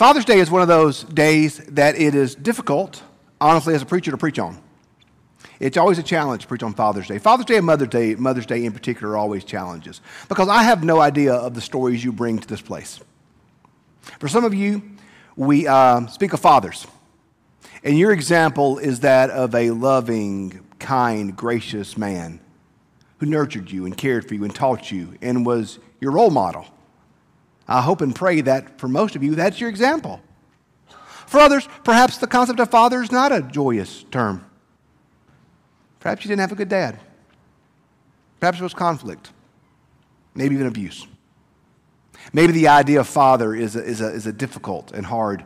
Father's Day is one of those days that it is difficult, honestly, as a preacher to preach on. It's always a challenge to preach on Father's Day. Father's Day and Mother's Day, Mother's Day in particular, are always challenges because I have no idea of the stories you bring to this place. For some of you, we uh, speak of fathers, and your example is that of a loving, kind, gracious man who nurtured you and cared for you and taught you and was your role model. I hope and pray that for most of you, that's your example. For others, perhaps the concept of father is not a joyous term. Perhaps you didn't have a good dad. Perhaps it was conflict, maybe even abuse. Maybe the idea of father is a, is a, is a difficult and hard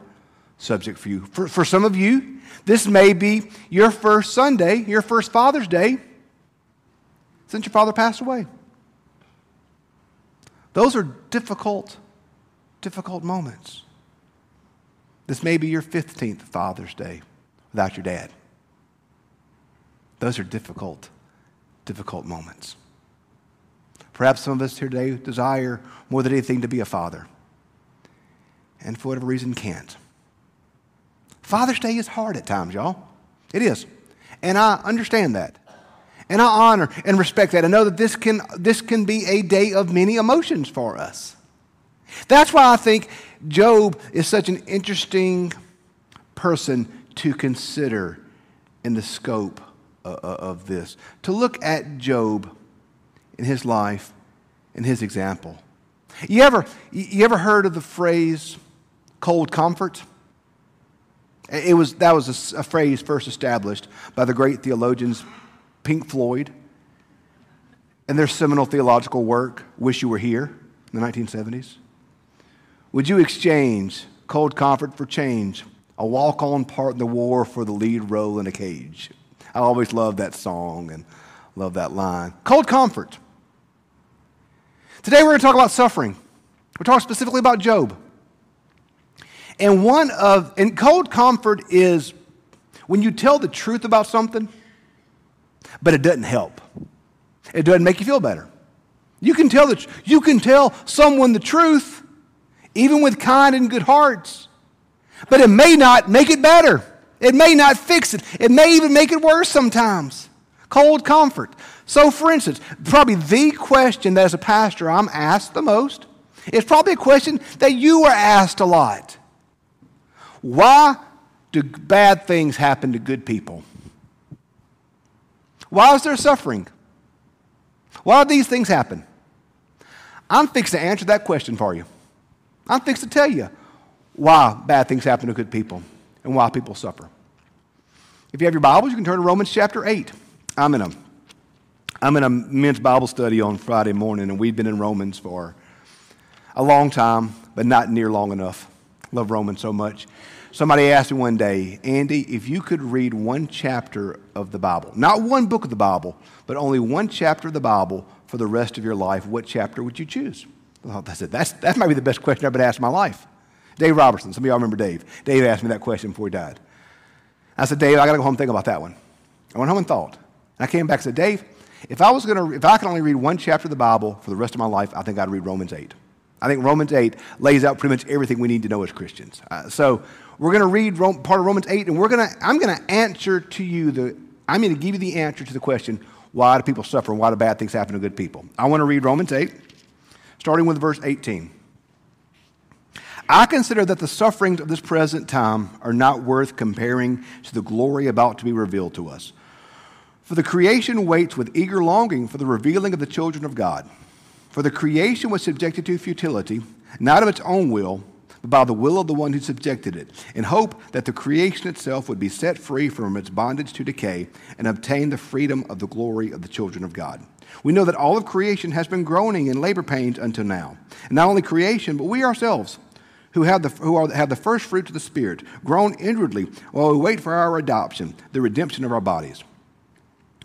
subject for you. For, for some of you, this may be your first Sunday, your first Father's Day since your father passed away. Those are difficult, difficult moments. This may be your 15th Father's Day without your dad. Those are difficult, difficult moments. Perhaps some of us here today desire more than anything to be a father, and for whatever reason can't. Father's Day is hard at times, y'all. It is. And I understand that. And I honor and respect that. I know that this can, this can be a day of many emotions for us. That's why I think Job is such an interesting person to consider in the scope uh, uh, of this. To look at Job in his life and his example. You ever, you ever heard of the phrase cold comfort? It was, that was a, a phrase first established by the great theologians Pink Floyd and their seminal theological work, Wish You Were Here, in the 1970s. Would you exchange cold comfort for change, a walk on part in the war for the lead role in a cage? I always love that song and love that line. Cold comfort. Today we're going to talk about suffering. We're talking specifically about Job. And one of, and cold comfort is when you tell the truth about something, but it doesn't help. It doesn't make you feel better. You can tell the, you can tell someone the truth, even with kind and good hearts, but it may not make it better. It may not fix it. It may even make it worse sometimes. Cold comfort. So, for instance, probably the question that as a pastor I'm asked the most is probably a question that you are asked a lot. Why do bad things happen to good people? Why is there suffering? Why do these things happen? I'm fixed to answer that question for you. I'm fixed to tell you why bad things happen to good people and why people suffer. If you have your Bibles, you can turn to Romans chapter 8. I'm in a, I'm in a men's Bible study on Friday morning, and we've been in Romans for a long time, but not near long enough. Love Romans so much. Somebody asked me one day, Andy, if you could read one chapter of the Bible, not one book of the Bible, but only one chapter of the Bible for the rest of your life, what chapter would you choose? Well, I said, That's, that might be the best question I've been asked in my life. Dave Robertson, some of y'all remember Dave. Dave asked me that question before he died. I said, Dave, I got to go home and think about that one. I went home and thought. And I came back and said, Dave, if I was going to, if I could only read one chapter of the Bible for the rest of my life, I think I'd read Romans 8. I think Romans 8 lays out pretty much everything we need to know as Christians. Uh, so we're going to read part of Romans 8, and we're going to, I'm going to answer to you the, I'm going to give you the answer to the question, why do people suffer and why do bad things happen to good people? I want to read Romans 8, starting with verse 18. I consider that the sufferings of this present time are not worth comparing to the glory about to be revealed to us. For the creation waits with eager longing for the revealing of the children of God. For the creation was subjected to futility, not of its own will, but by the will of the one who subjected it, in hope that the creation itself would be set free from its bondage to decay and obtain the freedom of the glory of the children of God. We know that all of creation has been groaning in labor pains until now. And not only creation, but we ourselves, who have the, who are, have the first fruits of the Spirit, groan inwardly while we wait for our adoption, the redemption of our bodies.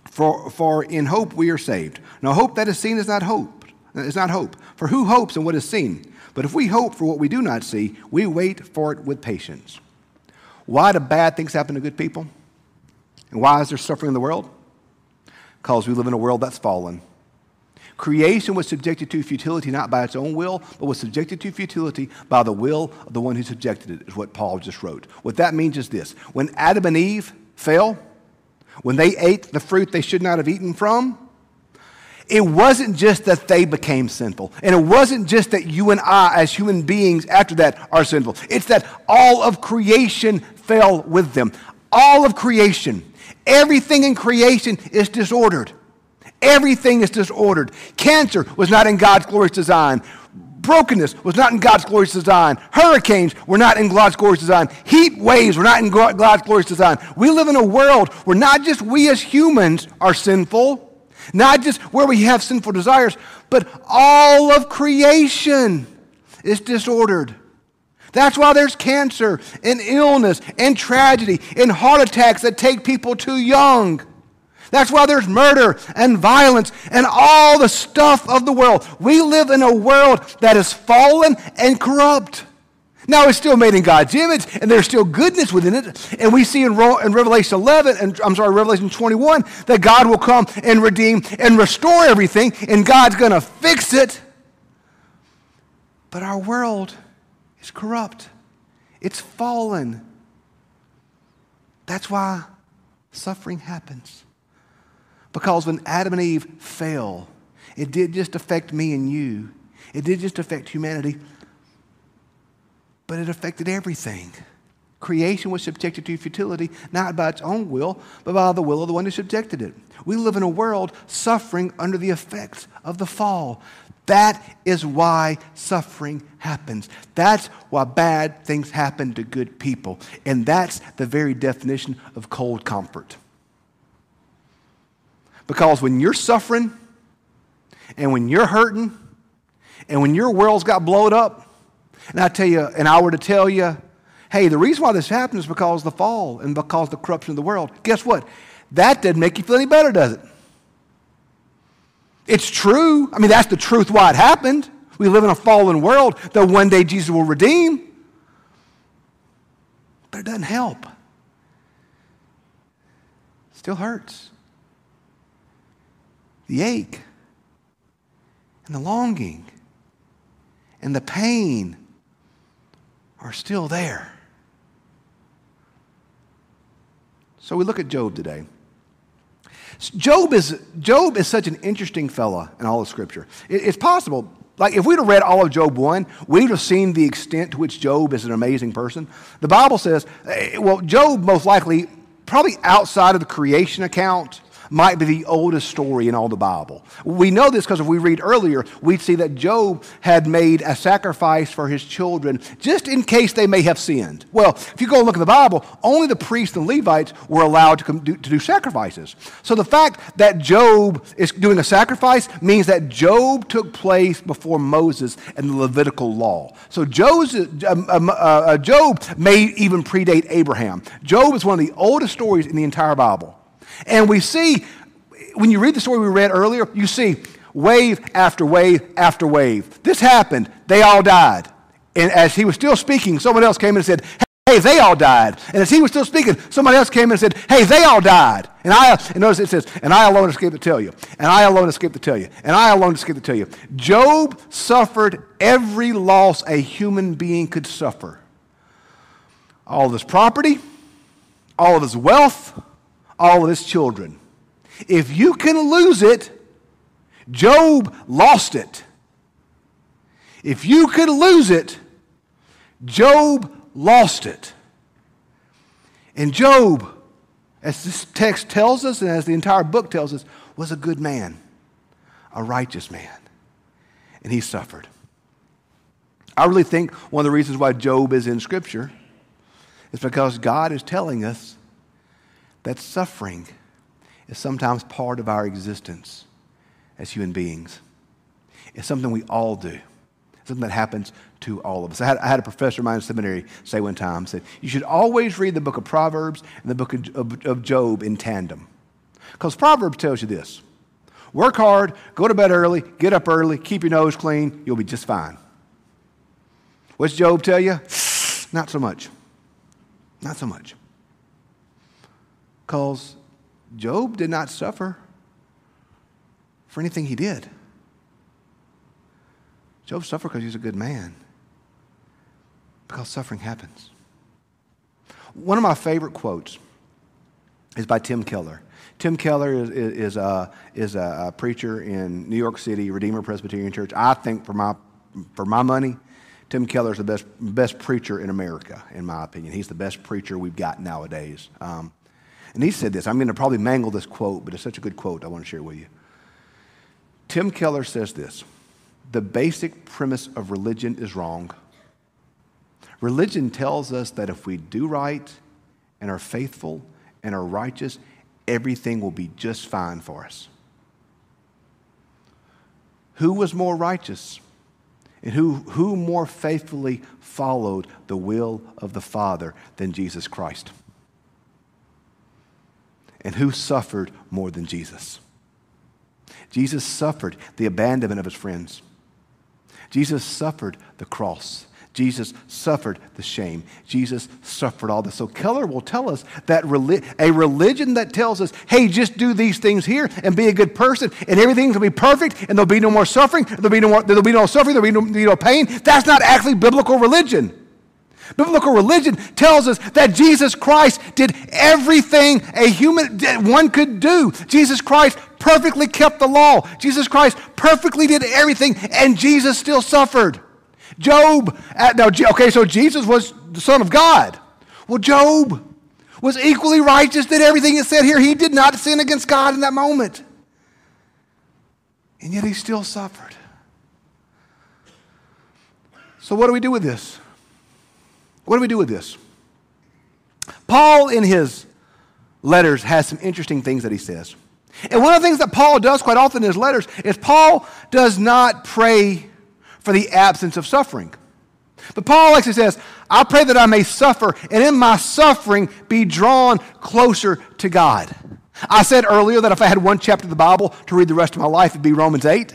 For, for in hope we are saved. Now, hope that is seen is not hope it's not hope. For who hopes in what is seen? But if we hope for what we do not see, we wait for it with patience. Why do bad things happen to good people? And why is there suffering in the world? Because we live in a world that's fallen. Creation was subjected to futility not by its own will, but was subjected to futility by the will of the one who subjected it, is what Paul just wrote. What that means is this when Adam and Eve fell, when they ate the fruit they should not have eaten from, it wasn't just that they became sinful. And it wasn't just that you and I, as human beings, after that, are sinful. It's that all of creation fell with them. All of creation. Everything in creation is disordered. Everything is disordered. Cancer was not in God's glorious design. Brokenness was not in God's glorious design. Hurricanes were not in God's glorious design. Heat waves were not in God's glorious design. We live in a world where not just we as humans are sinful, not just where we have sinful desires, but all of creation is disordered. That's why there's cancer and illness and tragedy and heart attacks that take people too young. That's why there's murder and violence and all the stuff of the world. We live in a world that is fallen and corrupt. Now, it's still made in God's image, and there's still goodness within it. And we see in, in Revelation 11, and I'm sorry, Revelation 21, that God will come and redeem and restore everything, and God's going to fix it. But our world is corrupt, it's fallen. That's why suffering happens. Because when Adam and Eve fell, it did just affect me and you. It did just affect humanity but it affected everything. Creation was subjected to futility, not by its own will, but by the will of the one who subjected it. We live in a world suffering under the effects of the fall. That is why suffering happens. That's why bad things happen to good people. And that's the very definition of cold comfort. Because when you're suffering, and when you're hurting, and when your world's got blown up, and I tell you, and I were to tell you, hey, the reason why this happened is because of the fall and because the corruption of the world. Guess what? That doesn't make you feel any better, does it? It's true. I mean, that's the truth why it happened. We live in a fallen world that one day Jesus will redeem. But it doesn't help. It still hurts. The ache and the longing and the pain are still there. So we look at Job today. Job is, Job is such an interesting fella in all of Scripture. It, it's possible, like if we'd have read all of Job 1, we'd have seen the extent to which Job is an amazing person. The Bible says, eh, well, Job most likely, probably outside of the creation account, might be the oldest story in all the Bible. We know this because if we read earlier, we'd see that Job had made a sacrifice for his children just in case they may have sinned. Well, if you go and look at the Bible, only the priests and Levites were allowed to do, to do sacrifices. So the fact that Job is doing a sacrifice means that Job took place before Moses and the Levitical law. So Joseph, um, um, uh, uh, Job may even predate Abraham. Job is one of the oldest stories in the entire Bible. And we see, when you read the story we read earlier, you see wave after wave after wave. This happened. They all died. And as he was still speaking, someone else came and said, Hey, they all died. And as he was still speaking, somebody else came and said, Hey, they all died. And I, and notice it says, And I alone escaped to tell you. And I alone escaped to tell you. And I alone escaped to tell you. Job suffered every loss a human being could suffer all of his property, all of his wealth, all of his children. If you can lose it, Job lost it. If you could lose it, Job lost it. And Job, as this text tells us and as the entire book tells us, was a good man, a righteous man. And he suffered. I really think one of the reasons why Job is in Scripture is because God is telling us that suffering is sometimes part of our existence as human beings. It's something we all do. it's something that happens to all of us. I had, I had, a professor of mine in seminary say one time, said, you should always read the book of Proverbs and the book of, of, of Job in tandem. Because Proverbs tells you this. Work hard, go to bed early, get up early, keep your nose clean, you'll be just fine. What's Job tell you? Not so much. Not so much. Because Job did not suffer for anything he did. Job suffered because he's a good man. Because suffering happens. One of my favorite quotes is by Tim Keller. Tim Keller is, is, is, a, is a, preacher in New York City, Redeemer Presbyterian Church. I think, for my, for my money, Tim Keller is the best, best preacher in America, in my opinion. He's the best preacher we've got nowadays. Um, and he said this. I'm going to probably mangle this quote, but it's such a good quote I want to share with you. Tim Keller says this The basic premise of religion is wrong. Religion tells us that if we do right and are faithful and are righteous, everything will be just fine for us. Who was more righteous? And who, who more faithfully followed the will of the Father than Jesus Christ? And who suffered more than Jesus? Jesus suffered the abandonment of his friends. Jesus suffered the cross. Jesus suffered the shame. Jesus suffered all this. So Keller will tell us that a religion that tells us, hey, just do these things here and be a good person and everything's going to be perfect and there'll be no more suffering, there'll be no, more, there'll be no suffering, there'll be no, no pain, that's not actually biblical religion. Biblical religion tells us that Jesus Christ did everything a human one could do. Jesus Christ perfectly kept the law. Jesus Christ perfectly did everything, and Jesus still suffered. Job, uh, now, okay, so Jesus was the Son of God. Well, Job was equally righteous, did everything it said here. He did not sin against God in that moment. And yet he still suffered. So, what do we do with this? What do we do with this? Paul, in his letters, has some interesting things that he says. And one of the things that Paul does quite often in his letters is Paul does not pray for the absence of suffering. But Paul actually says, I pray that I may suffer and in my suffering be drawn closer to God. I said earlier that if I had one chapter of the Bible to read the rest of my life, it'd be Romans 8.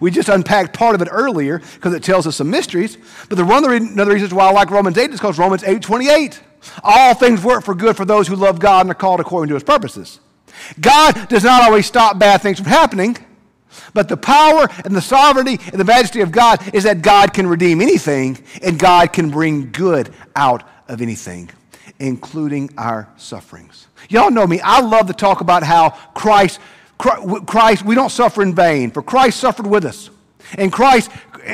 We just unpacked part of it earlier because it tells us some mysteries. But the one of another reason why I like Romans 8 is because Romans 8 28. All things work for good for those who love God and are called according to his purposes. God does not always stop bad things from happening. But the power and the sovereignty and the majesty of God is that God can redeem anything and God can bring good out of anything, including our sufferings. Y'all know me. I love to talk about how Christ, Christ, we don't suffer in vain, for Christ suffered with us. And Christ,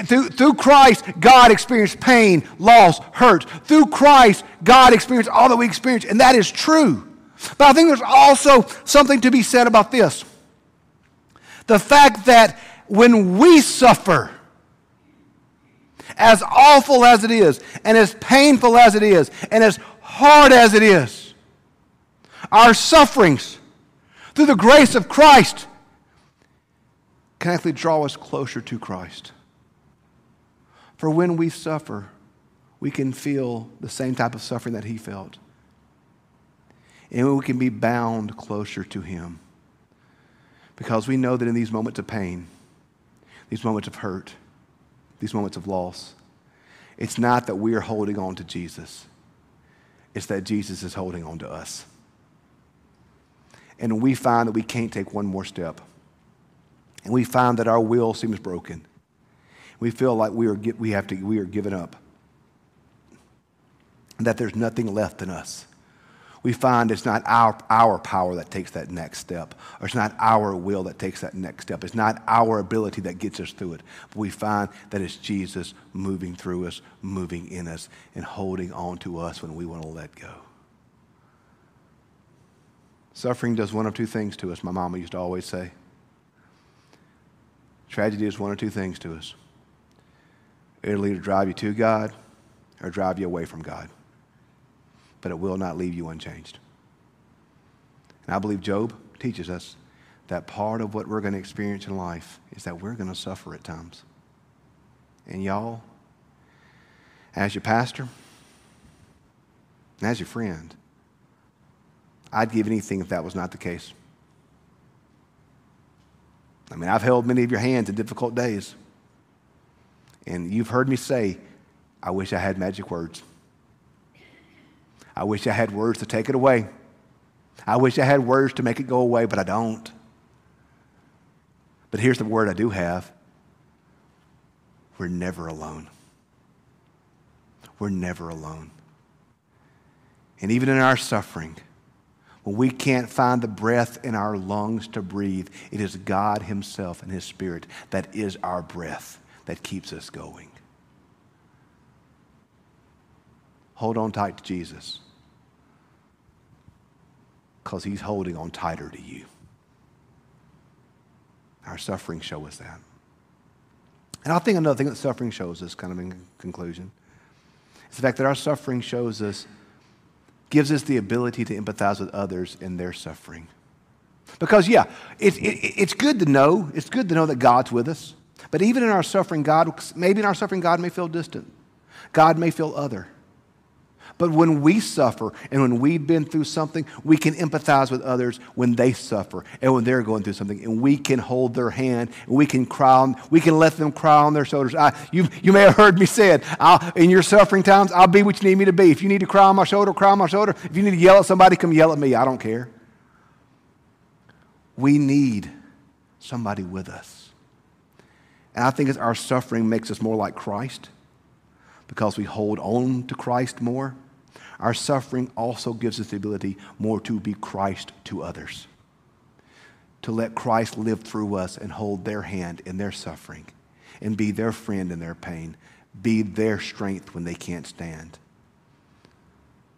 through, through Christ, God experienced pain, loss, hurt. Through Christ, God experienced all that we experience, and that is true. But I think there's also something to be said about this. The fact that when we suffer, as awful as it is, and as painful as it is, and as hard as it is, our sufferings, through the grace of Christ, can actually draw us closer to Christ. For when we suffer, we can feel the same type of suffering that He felt. And we can be bound closer to Him. Because we know that in these moments of pain, these moments of hurt, these moments of loss, it's not that we are holding on to Jesus, it's that Jesus is holding on to us. And we find that we can't take one more step, and we find that our will seems broken, we feel like we are, we have to, we are giving up, that there's nothing left in us we find it's not our, our power that takes that next step, or it's not our will that takes that next step. It's not our ability that gets us through it. But we find that it's Jesus moving through us, moving in us, and holding on to us when we want to let go. Suffering does one of two things to us, my mama used to always say. Tragedy does one of two things to us. It'll either drive you to God or drive you away from God but it will not leave you unchanged. And I believe Job teaches us that part of what we're going to experience in life is that we're going to suffer at times. And y'all, as your pastor, and as your friend, I'd give anything if that was not the case. I mean, I've held many of your hands in difficult days. And you've heard me say, I wish I had magic words. I wish I had words to take it away. I wish I had words to make it go away, but I don't. But here's the word I do have we're never alone. We're never alone. And even in our suffering, when we can't find the breath in our lungs to breathe, it is God Himself and His Spirit that is our breath that keeps us going. Hold on tight to Jesus because He's holding on tighter to you. Our suffering show us that. And I think another thing that suffering shows us, kind of in conclusion, is the fact that our suffering shows us, gives us the ability to empathize with others in their suffering. Because, yeah, it, it, it's good to know, it's good to know that God's with us. But even in our suffering, God, maybe in our suffering, God may feel distant. God may feel other. But when we suffer and when we've been through something, we can empathize with others when they suffer and when they're going through something. And we can hold their hand and we can cry on, we can let them cry on their shoulders. I, you, you may have heard me say it. I'll, in your suffering times, I'll be what you need me to be. If you need to cry on my shoulder, cry on my shoulder. If you need to yell at somebody, come yell at me. I don't care. We need somebody with us. And I think our suffering makes us more like Christ because we hold on to Christ more our suffering also gives us the ability more to be Christ to others, to let Christ live through us and hold their hand in their suffering and be their friend in their pain, be their strength when they can't stand.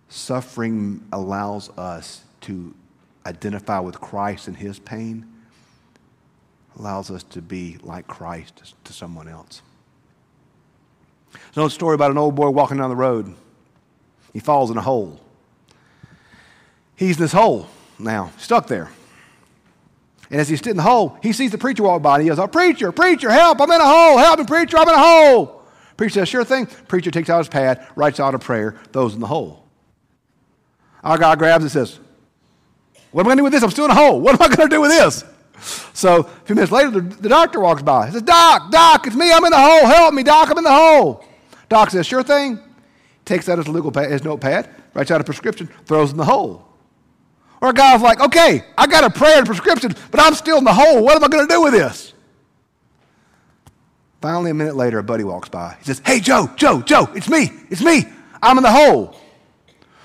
Suffering allows us to identify with Christ and his pain, allows us to be like Christ to someone else. There's an old story about an old boy walking down the road. He falls in a hole. He's in this hole now, stuck there. And as he's in the hole, he sees the preacher walk by and he goes, Oh, preacher, preacher, help, I'm in a hole. Help me, preacher, I'm in a hole. Preacher says, Sure thing. Preacher takes out his pad, writes out a prayer, throws in the hole. Our guy grabs and says, What am I going to do with this? I'm still in a hole. What am I going to do with this? So a few minutes later, the, the doctor walks by. He says, Doc, Doc, it's me. I'm in the hole. Help me, Doc. I'm in the hole. Doc says, Sure thing takes out his legal pad, his notepad, writes out a prescription, throws in the hole. Or a guy's like, okay, I got a prayer and prescription, but I'm still in the hole. What am I going to do with this? Finally, a minute later, a buddy walks by. He says, Hey, Joe, Joe, Joe, it's me, it's me. I'm in the hole.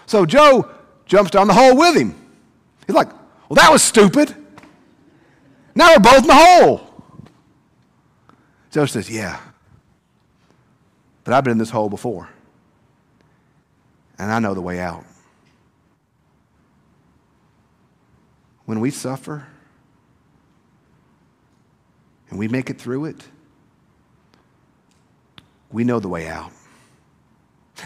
So Joe jumps down the hole with him. He's like, Well, that was stupid. Now we're both in the hole. Joe says, Yeah, but I've been in this hole before and I know the way out. When we suffer and we make it through it, we know the way out.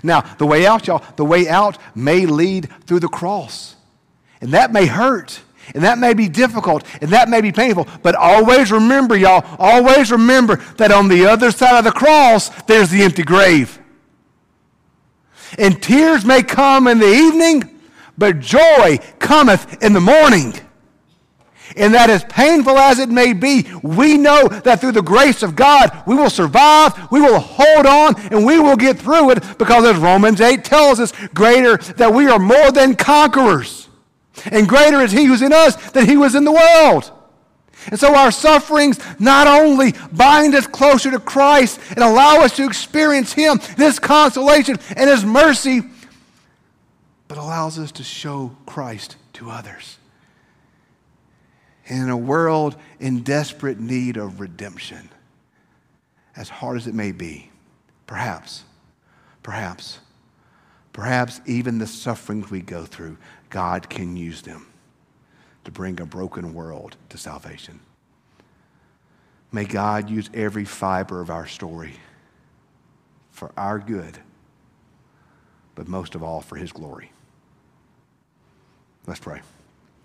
Now, the way out, y'all, the way out may lead through the cross. And that may hurt. And that may be difficult. And that may be painful. But always remember, y'all, always remember that on the other side of the cross, there's the empty grave. And tears may come in the evening, but joy cometh in the morning. And that as painful as it may be, we know that through the grace of God, we will survive, we will hold on, and we will get through it because as Romans 8 tells us, greater that we are more than conquerors. And greater is he who's in us than he was in the world. And so our sufferings not only bind us closer to Christ and allow us to experience Him, this consolation and His mercy, but allows us to show Christ to others. in a world in desperate need of redemption, as hard as it may be, perhaps, perhaps, perhaps even the sufferings we go through, God can use them to bring a broken world to salvation. May God use every fiber of our story for our good, but most of all for His glory. Let's pray.